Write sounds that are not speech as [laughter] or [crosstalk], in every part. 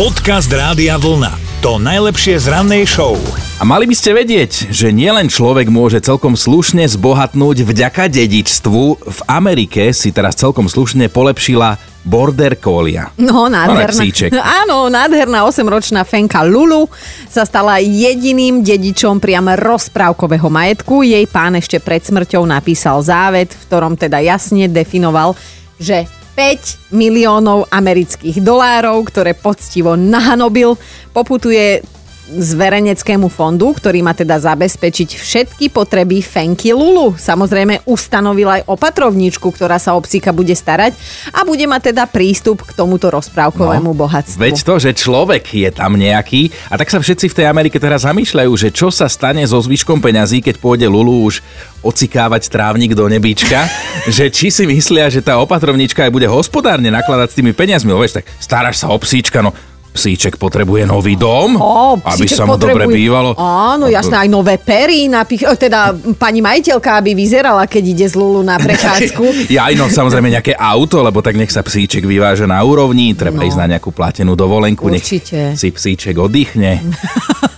Podcast Rádia Vlna. To najlepšie z rannej show. A mali by ste vedieť, že nielen človek môže celkom slušne zbohatnúť vďaka dedičstvu. V Amerike si teraz celkom slušne polepšila border collie. No, nádherná. [laughs] Áno, nádherná 8-ročná Fenka Lulu sa stala jediným dedičom priam rozprávkového majetku. Jej pán ešte pred smrťou napísal závet, v ktorom teda jasne definoval, že 5 miliónov amerických dolárov, ktoré poctivo nahanobil, poputuje zverejneckému fondu, ktorý má teda zabezpečiť všetky potreby Fenky Lulu. Samozrejme ustanovil aj opatrovníčku, ktorá sa o psíka bude starať a bude mať teda prístup k tomuto rozprávkovému bohatstvu. No, Veď to, že človek je tam nejaký a tak sa všetci v tej Amerike teraz zamýšľajú, že čo sa stane so zvyškom peňazí, keď pôjde Lulu už ocikávať trávnik do nebíčka, [laughs] že či si myslia, že tá opatrovnička aj bude hospodárne nakladať s tými peniazmi, lebo vieš, tak staráš sa o psíčka, no psíček potrebuje nový dom, Ó, aby sa mu dobre potrebuje- bývalo. Áno, jasné, aj nové pery, napich- o, teda pani majiteľka, aby vyzerala, keď ide z Lulu na prechádzku. [laughs] Ja aj no, samozrejme nejaké auto, lebo tak nech sa psíček vyváža na úrovni, treba ísť na nejakú platenú dovolenku, Určite. nech si psíček oddychne. [laughs]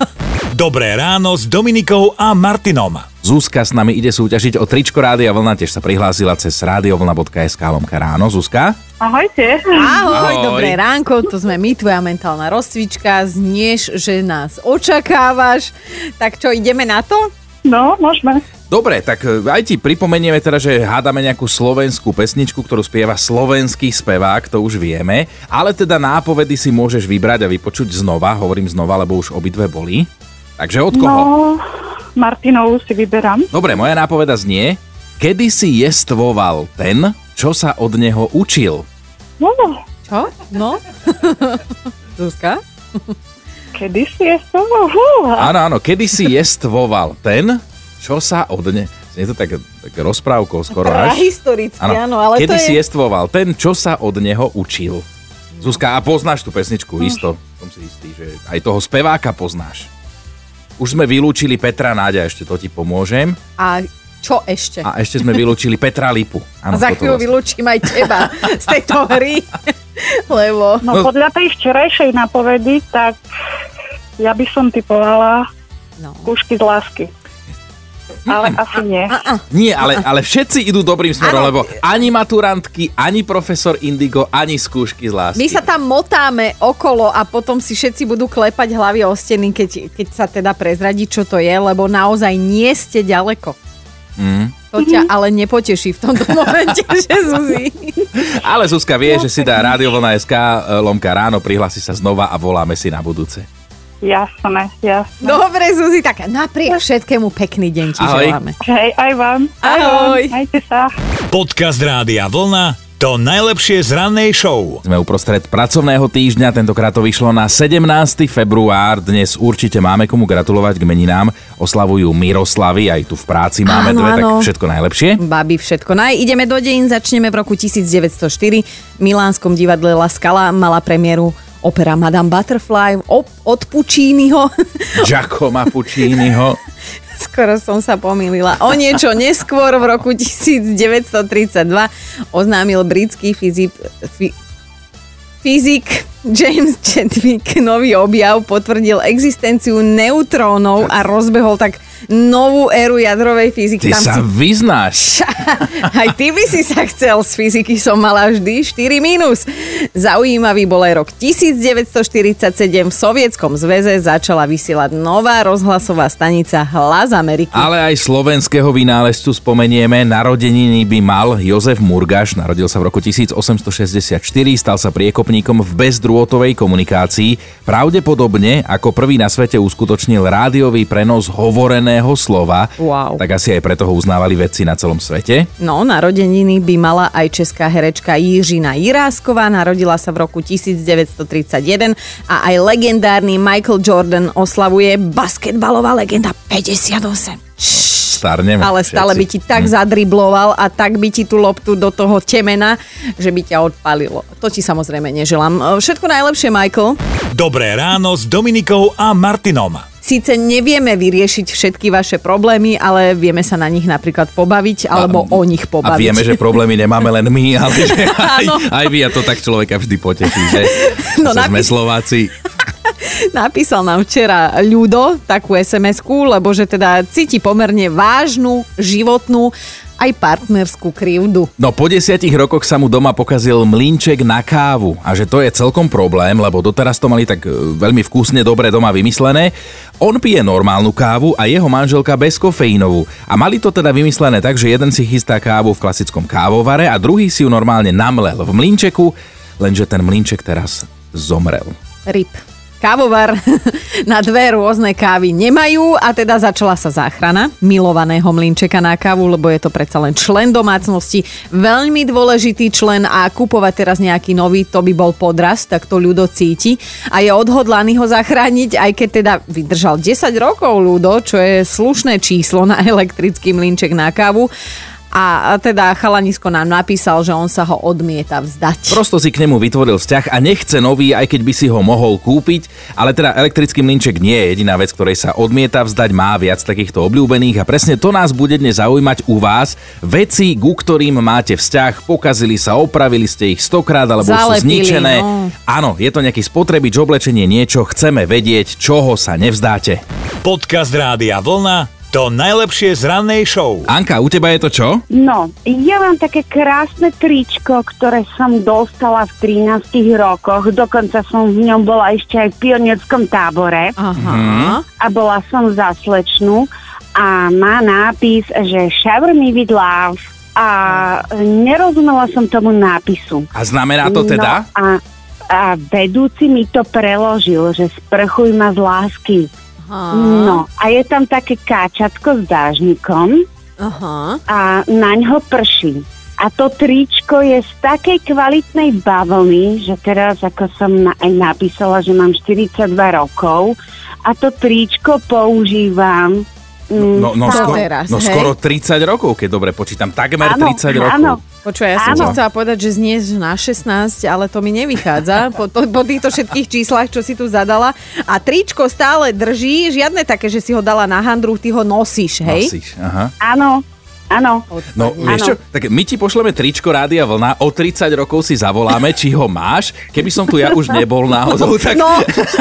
Dobré ráno s Dominikou a Martinom. Zuzka s nami ide súťažiť o tričko Rádia Vlna, tiež sa prihlásila cez radiovlna.sk lomka ráno. Zuzka? Ahojte. Ahoj, Ahoj. dobré ránko, to sme my, tvoja mentálna rozcvička, znieš, že nás očakávaš. Tak čo, ideme na to? No, môžeme. Dobre, tak e, aj ti pripomenieme teda, že hádame nejakú slovenskú pesničku, ktorú spieva slovenský spevák, to už vieme, ale teda nápovedy si môžeš vybrať a vypočuť znova, hovorím znova, lebo už obidve boli. Takže od koho? No, Martinovú si vyberám. Dobre, moja nápoveda znie, kedy si jestvoval ten, čo sa od neho učil. No, Čo? No? [laughs] Zuzka? kedy si je to? Hú, Áno, áno, kedy si jestvoval ten, čo sa od ne... Je to tak, tak rozprávkou skoro až. Historicky, áno, ale Kedy to si je... jestvoval ten, čo sa od neho učil. Zuzka, a poznáš tú pesničku, isto. Som si istý, že aj toho speváka poznáš. Už sme vylúčili Petra Náďa, ešte to ti pomôžem. A čo ešte? A ešte sme vylúčili Petra Lipu. A Áno, za toto chvíľu vlastne. vylúčim aj teba z tejto hry. [laughs] Lebo... No, No. podľa tej včerajšej napovedy, tak ja by som typovala No. kúšky z lásky. Ale asi nie. Nie, ale, ale všetci idú dobrým smerom, Áno. lebo ani maturantky, ani profesor Indigo, ani skúšky z lásky. My sa tam motáme okolo a potom si všetci budú klepať hlavy o steny, keď, keď sa teda prezradí, čo to je, lebo naozaj nie ste ďaleko. Mm. To ťa ale nepoteší v tomto [laughs] momente, že Zuzi. Ale Zuzka vie, že si dá radiovlna.sk lomka ráno, prihlási sa znova a voláme si na budúce. Jasné, jasné. Dobre, Zuzi, tak napriek všetkému pekný deň ti Ahoj. želáme. Hej, aj vám. Ahoj. Majte sa. Podcast Rádia Vlna. To najlepšie z rannej show. Sme uprostred pracovného týždňa, tentokrát to vyšlo na 17. február. Dnes určite máme komu gratulovať k meninám. Oslavujú Miroslavy, aj tu v práci máme Áno, dve, áno. tak všetko najlepšie. Babi, všetko naj. Ideme do dejín, začneme v roku 1904. V Milánskom divadle La Scala mala premiéru opera Madame Butterfly op- od Pucciniho. [laughs] Giacomo Pucciniho. [laughs] Skoro som sa pomýlila. O niečo neskôr v roku 1932 oznámil britský fyzik, fy, fyzik James Chadwick nový objav, potvrdil existenciu neutrónov a rozbehol tak novú éru jadrovej fyziky. Ty sa vyznáš. [laughs] Aj ty by si sa chcel, z fyziky som mala vždy 4 mínus. Zaujímavý bol aj rok 1947. V Sovietskom zväze začala vysielať nová rozhlasová stanica Hlas Ameriky. Ale aj slovenského vynálezcu spomenieme. Narodeniny by mal Jozef Murgaš. Narodil sa v roku 1864, stal sa priekopníkom v bezdrôtovej komunikácii. Pravdepodobne ako prvý na svete uskutočnil rádiový prenos hovoreného slova. Wow. Tak asi aj preto ho uznávali vedci na celom svete. No, narodeniny by mala aj česká herečka Jiřina Jirásková. Narodila sa v roku 1931 a aj legendárny Michael Jordan oslavuje basketbalová legenda 58. Starneme. Ale stále by všetci. ti tak zadribloval a tak by ti tú loptu do toho temena, že by ťa odpalilo. To ti samozrejme neželám. Všetko najlepšie, Michael. Dobré ráno s Dominikou a Martinom. síce nevieme vyriešiť všetky vaše problémy, ale vieme sa na nich napríklad pobaviť, alebo A- o nich pobaviť. A vieme, že problémy nemáme len my, ale že [laughs] aj, aj vy a to tak človeka vždy poteší, že? No, Zase sme napí- Slováci. Napísal nám včera Ľudo takú SMS-ku, lebo že teda cíti pomerne vážnu, životnú aj partnerskú krivdu. No po desiatich rokoch sa mu doma pokazil mlínček na kávu a že to je celkom problém, lebo doteraz to mali tak e, veľmi vkusne dobre doma vymyslené. On pije normálnu kávu a jeho manželka bez kofeínovú. A mali to teda vymyslené tak, že jeden si chystá kávu v klasickom kávovare a druhý si ju normálne namlel v mlínčeku, lenže ten mlínček teraz zomrel. RIP. Kávovar [laughs] na dve rôzne kávy nemajú a teda začala sa záchrana milovaného mlinčeka na kávu, lebo je to predsa len člen domácnosti, veľmi dôležitý člen a kupovať teraz nejaký nový, to by bol podraz, tak to ľudo cíti a je odhodlaný ho zachrániť, aj keď teda vydržal 10 rokov ľudo, čo je slušné číslo na [laughs] elektrický mlinček na kávu. A teda chalanisko nám napísal, že on sa ho odmieta vzdať. Prosto si k nemu vytvoril vzťah a nechce nový, aj keď by si ho mohol kúpiť, ale teda elektrický mlinček nie je jediná vec, ktorej sa odmieta vzdať, má viac takýchto obľúbených a presne to nás bude dnes zaujímať u vás. Veci, ku ktorým máte vzťah, pokazili sa, opravili ste ich stokrát alebo sú Zalepili, zničené. no. Áno, je to nejaký spotrebič, oblečenie, niečo, chceme vedieť, čoho sa nevzdáte. Podcast Rádia Vlna to najlepšie z rannej show. Anka, u teba je to čo? No, ja mám také krásne tričko, ktoré som dostala v 13 rokoch. Dokonca som v ňom bola ešte aj v pionierskom tábore Aha. a bola som za slečnu a má nápis, že shower me with love a nerozumela som tomu nápisu. A znamená to teda? No a, a vedúci mi to preložil, že sprchuj ma z lásky. No a je tam také káčatko s dážnikom Aha. a na ňo prší. A to tričko je z takej kvalitnej bavlny, že teraz ako som na, aj napísala, že mám 42 rokov a to tričko používam No, no, To skoro, teraz, no hej? skoro 30 rokov, keď dobre počítam. Takmer Áno, 30 rokov. áno. Počuj, ja som Áno. chcela povedať, že znieš na 16, ale to mi nevychádza [laughs] po, po, po týchto všetkých číslach, čo si tu zadala. A tričko stále drží, žiadne také, že si ho dala na handru, ty ho nosíš, hej? Nosíš, aha. Áno, áno. No, vieš čo, tak my ti pošleme tričko Rádia Vlna, o 30 rokov si zavoláme, či ho máš. Keby som tu ja už nebol náhodou, [laughs] tak, No,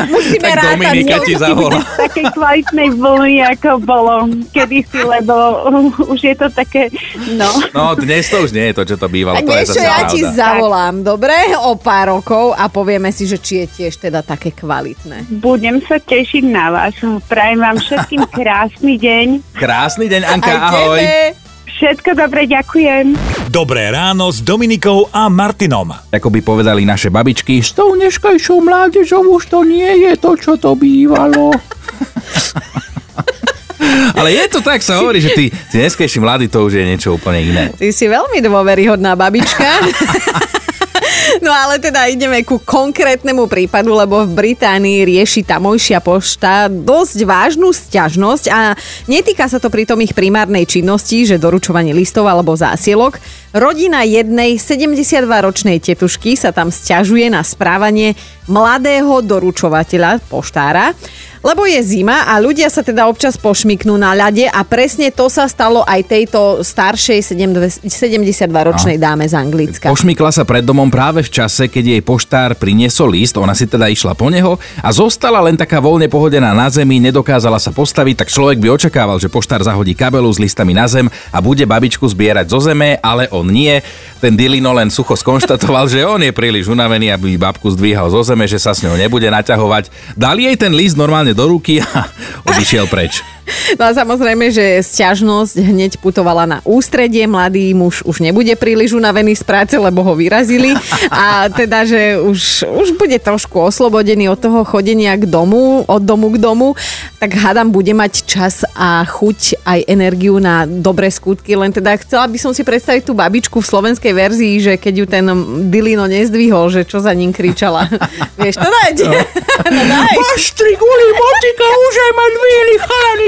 musíme tak. Dominika ti zavolá. [laughs] Z takej kvalitnej vlny, ako bolo kedysi, lebo už je to také, no. No, dnes to už nie je to, čo to bývalo. A To je čo, zase ja ti zavolám, dobre? O pár rokov a povieme si, že či je tiež teda také kvalitné. Budem sa tešiť na vás. Prajem vám všetkým krásny deň. Krásny deň, Anka, ahoj. tebe. Všetko dobre, ďakujem. Dobré ráno s Dominikou a Martinom. Ako by povedali naše babičky, s tou dneškajšou mládežou už to nie je to, čo to bývalo. [laughs] Ale je to tak, sa hovorí, že tí, tí dneskejší mladí to už je niečo úplne iné. Ty si veľmi dôveryhodná babička. [laughs] No ale teda ideme ku konkrétnemu prípadu, lebo v Británii rieši tamojšia pošta dosť vážnu sťažnosť a netýka sa to pritom ich primárnej činnosti, že doručovanie listov alebo zásielok. Rodina jednej 72-ročnej tetušky sa tam sťažuje na správanie mladého doručovateľa, poštára, lebo je zima a ľudia sa teda občas pošmiknú na ľade a presne to sa stalo aj tejto staršej 72-ročnej dáme z Anglicka. Pošmykla sa pred domom práve v čase, keď jej poštár priniesol list, ona si teda išla po neho a zostala len taká voľne pohodená na zemi, nedokázala sa postaviť, tak človek by očakával, že poštár zahodí kabelu s listami na zem a bude babičku zbierať zo zeme, ale on nie. Ten Dilino len sucho skonštatoval, že on je príliš unavený, aby babku zdvíhal zo zeme, že sa s ňou nebude naťahovať. Dali jej ten list normálne do ruky a [laughs] odišiel preč. No a samozrejme, že sťažnosť hneď putovala na ústredie. Mladý muž už nebude príliš unavený z práce, lebo ho vyrazili. A teda, že už, už bude trošku oslobodený od toho chodenia k domu, od domu k domu. Tak hádam, bude mať čas a chuť aj energiu na dobré skutky. Len teda chcela by som si predstaviť tú babičku v slovenskej verzii, že keď ju ten Dilino nezdvihol, že čo za ním kričala. Vieš to dať? No, daj. Paštri, guli, motika, už aj ma dvíli, chalani